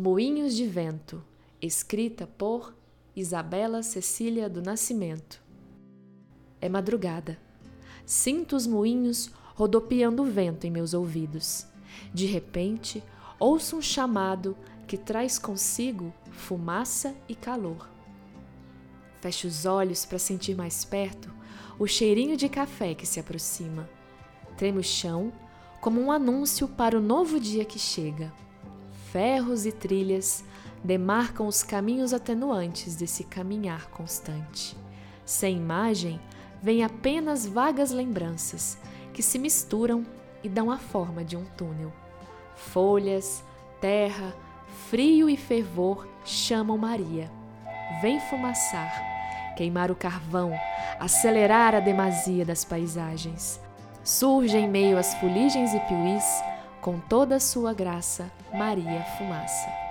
Moinhos de Vento, escrita por Isabela Cecília do Nascimento. É madrugada. Sinto os moinhos rodopiando o vento em meus ouvidos. De repente, ouço um chamado que traz consigo fumaça e calor. Fecho os olhos para sentir mais perto o cheirinho de café que se aproxima. Tremo o chão como um anúncio para o novo dia que chega ferros e trilhas demarcam os caminhos atenuantes desse caminhar constante. Sem imagem, vêm apenas vagas lembranças que se misturam e dão a forma de um túnel. Folhas, terra, frio e fervor chamam Maria. Vem fumaçar, queimar o carvão, acelerar a demasia das paisagens. Surge em meio às fuligens e piuís com toda a sua graça, Maria Fumaça.